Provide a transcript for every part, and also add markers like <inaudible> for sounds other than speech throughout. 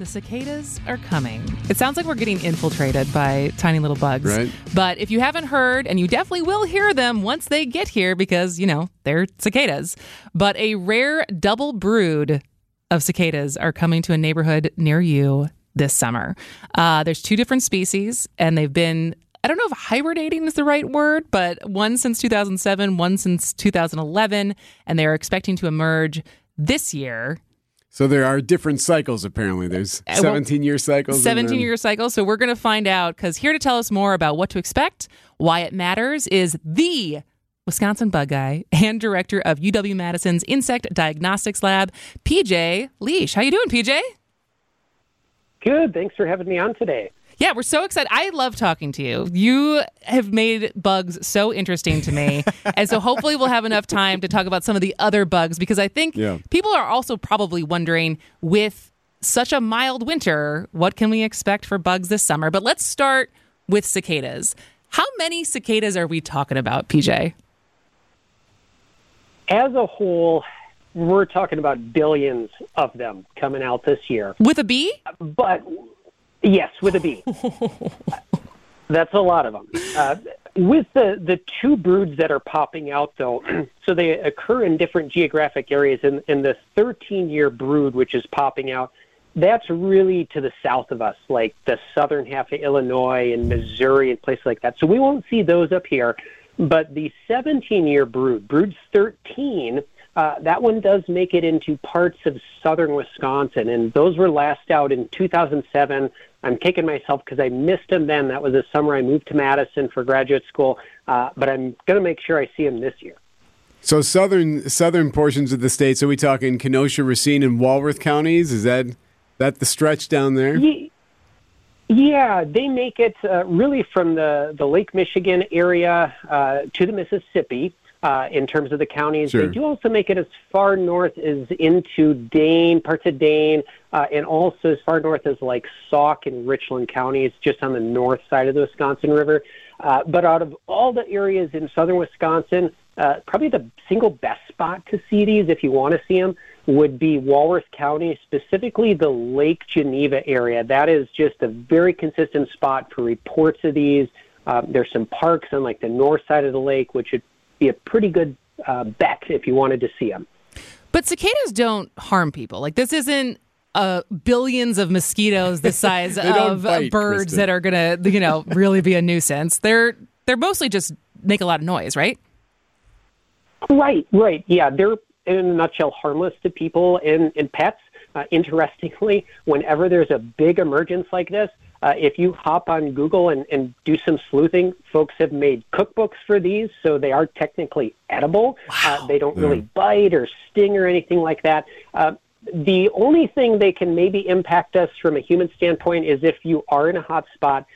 The cicadas are coming. It sounds like we're getting infiltrated by tiny little bugs. Right. But if you haven't heard, and you definitely will hear them once they get here because, you know, they're cicadas. But a rare double brood of cicadas are coming to a neighborhood near you this summer. Uh, there's two different species, and they've been I don't know if hibernating is the right word, but one since 2007, one since 2011, and they are expecting to emerge this year. So there are different cycles apparently. There's Uh, 17 year cycles. and 17 then- year cycle. So we're going to find out because here to tell us more about what to expect, why it matters, is the Wisconsin bug guy and director of UW Madison's Insect Diagnostics Lab, PJ Liesch. How you doing, PJ? Good. Thanks for having me on today. Yeah, we're so excited. I love talking to you. You have made bugs so interesting to me. <laughs> and so hopefully we'll have enough time to talk about some of the other bugs because I think Yeah. people are also probably wondering with such a mild winter, what can we expect for bugs this summer? But let's start with cicadas. How many cicadas are we talking about, PJ? As a whole, we're talking about billions of them coming out this year. With a B? But yes, with a B. <laughs> That's a lot of them. Uh, with the, the two broods that are popping out, though, <clears throat> so they occur in different geographic areas. and, in the 13 year brood, which is popping out, that's really to the south of us, like the southern half of Illinois and Missouri and places like that. So we won't see those up here. But the 17 year brood, broods 13, uh, that one does make it into parts of southern Wisconsin, and those were last out in 2007. I'm kicking myself because I missed them then. That was the summer I moved to Madison for graduate school, uh, but I'm going to make sure I see them this year. So southern southern portions of the state. So we talking Kenosha, Racine, and Walworth counties. Is that that the stretch down there? Ye- Yeah, they make it uh, really from the, the Lake Michigan area uh, to the Mississippi uh, in terms of the counties. Sure. They do also make it as far north as into Dane, parts of Dane, uh, and also as far north as like Sauk and Richland counties, just on the north side of the Wisconsin River. Uh, but out of all the areas in southern Wisconsin, uh, probably the single best spot to see these, if you want to see them, would be Walworth County, specifically the Lake Geneva area. That is just a very consistent spot for reports of these. Um, there's some parks on like the north side of the lake, which would be a pretty good uh, bet if you wanted to see them. But cicadas don't harm people. Like this isn't uh, billions of mosquitoes the <laughs> size of bite, birds Kristen. that are gonna, you know, really be a nuisance. They're they're mostly just make a lot of noise, right? Right, right. Yeah, they're in a nutshell harmless to people and, and pets. Uh, interestingly, whenever there's a big emergence like this, uh, if you hop on Google and, and do some sleuthing, folks have made cookbooks for these, so they are technically edible. Uh, they don't really bite or sting or anything like that. Uh, the only thing they can maybe impact us from a human standpoint is if you are in a hot spot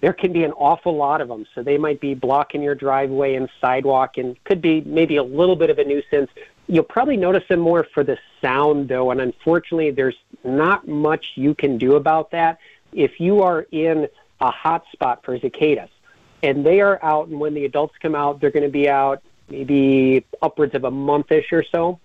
there can be an awful lot of them. So they might be blocking your driveway and sidewalk and could be maybe a little bit of a nuisance. You'll probably notice them more for the sound, though, and unfortunately, there's not much you can do about that. If you are in a hot spot for cicadas and they are out, and when the adults come out, they're going to be out maybe upwards of a monthish or so.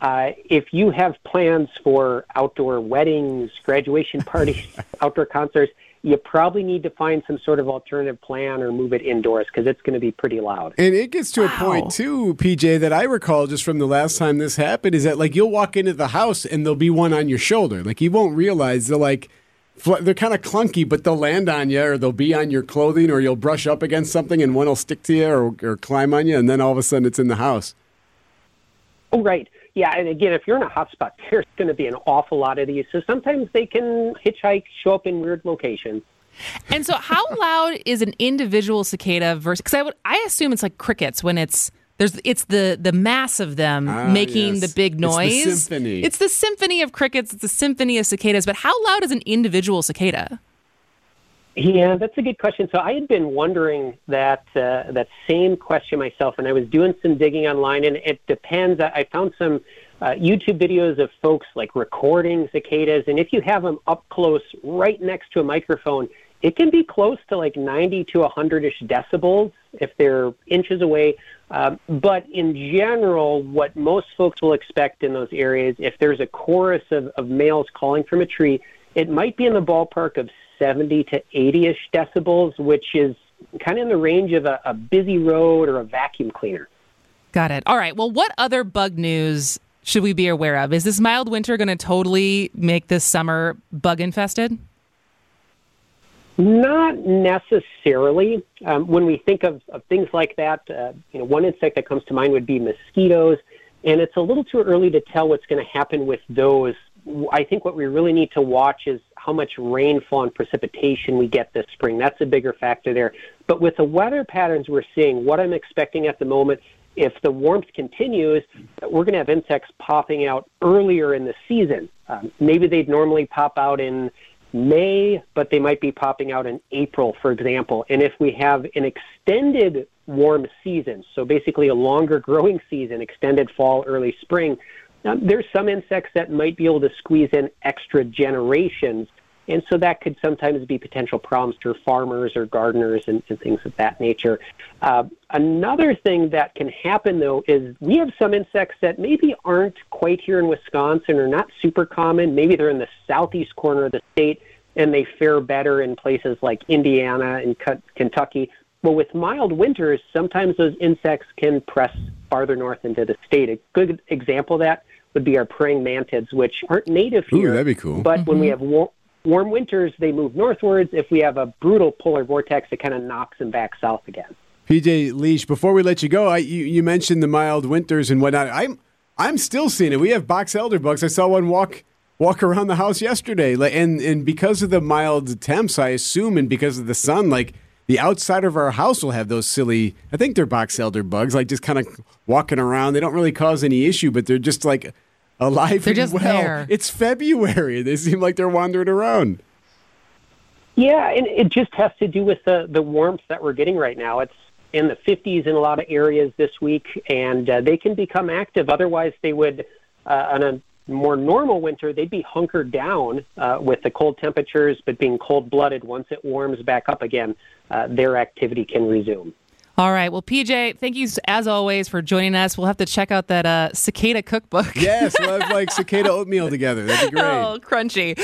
Uh, if you have plans for outdoor weddings, graduation parties, <laughs> outdoor concerts, you probably need to find some sort of alternative plan or move it indoors because it's going to be pretty loud. And it gets to a point too, PJ, that I recall just from the last time this happened is that like you'll walk into the house and there'll be one on your shoulder. Like you won't realize they're like fl- they're kind of clunky, but they'll land on you or they'll be on your clothing or you'll brush up against something and one will stick to you or, or climb on you and then all of a sudden it's in the house. Oh, right. Yeah, and again, if you're in a hot spot, <laughs> there's going to be an awful lot of these. So sometimes they can hitchhike, show up in weird locations. And so, how <laughs> loud is an individual cicada versus? Because I would, I assume it's like crickets when it's there's it's the the mass of them Ah, making yes. the big It's the noise. symphony. It's the symphony of crickets. It's the symphony of cicadas. But how loud is an individual cicada? Yeah, that's a good question. So I had been wondering that uh, that same question myself, and I was doing some digging online, and it depends. I I found some uh, YouTube videos of folks like recording cicadas, and if you have them up close, right next to a microphone, it can be close to like 90 to 100ish decibels if they're inches away. Um, but in general, what most folks will expect in those areas, if there's a chorus of, of males calling from a tree, it might be in the ballpark of 70 to 80 ish decibels, which is kind of in the range of a, a busy road or a vacuum cleaner. Got it. All right. Well, what other bug news should we be aware of? Is this mild winter going to totally make this summer bug infested? Not necessarily. Um, when we think of, of things like that, uh, you know, one insect that comes to mind would be mosquitoes, and it's a little too early to tell what's going to happen with those. I think what we really need to watch is how much rainfall and precipitation we get this spring. That's a bigger factor there. But with the weather patterns we're seeing, what I'm expecting at the moment, if the warmth continues, we're going to have insects popping out earlier in the season. Um, maybe they'd normally pop out in May, but they might be popping out in April, for example. And if we have an extended warm season, so basically a longer <laughs> growing season, extended fall, early spring, um, there's some insects that might be able to squeeze in extra generations. And so that could sometimes be potential problems for farmers or gardeners and, and things of that nature. Uh, another thing that can happen, though, is we have some insects that maybe aren't quite here in Wisconsin or not super common. Maybe they're in the southeast corner of the state and they fare better in places like Indiana and Kentucky. But with mild winters, sometimes those insects can press farther north into the state. A good example of that would be our praying mantids, which aren't native here. Ooh, that'd be cool. But mm-hmm. when we have warm, warm winters, they move northwards. If we have a brutal polar vortex, it kind of knocks them back south again. PJ Liesch, before we let you go, I, you, you mentioned the mild winters and whatnot. I'm I'm still seeing it. We have box elder bugs. I saw one walk walk around the house yesterday, and and because of the mild temps, I assume, and because of the sun, like the outside of our house will have those silly. I think they're box elder bugs, like just kind of walking around. They don't really cause any issue, but they're just like alive they're and just well. There. It's February. They seem like they're wandering around. Yeah, and it just has to do with the the warmth that we're getting right now. It's in the 50s in a lot of areas this week, and uh, they can become active. Otherwise, they would uh, on a more normal winter, they'd be hunkered down uh, with the cold temperatures, but being cold blooded, once it warms back up again, uh, their activity can resume. All right. Well, PJ, thank you as always for joining us. We'll have to check out that uh, cicada cookbook. yes, we'll have like <laughs> cicada oatmeal together. That'd be great. Oh, crunchy.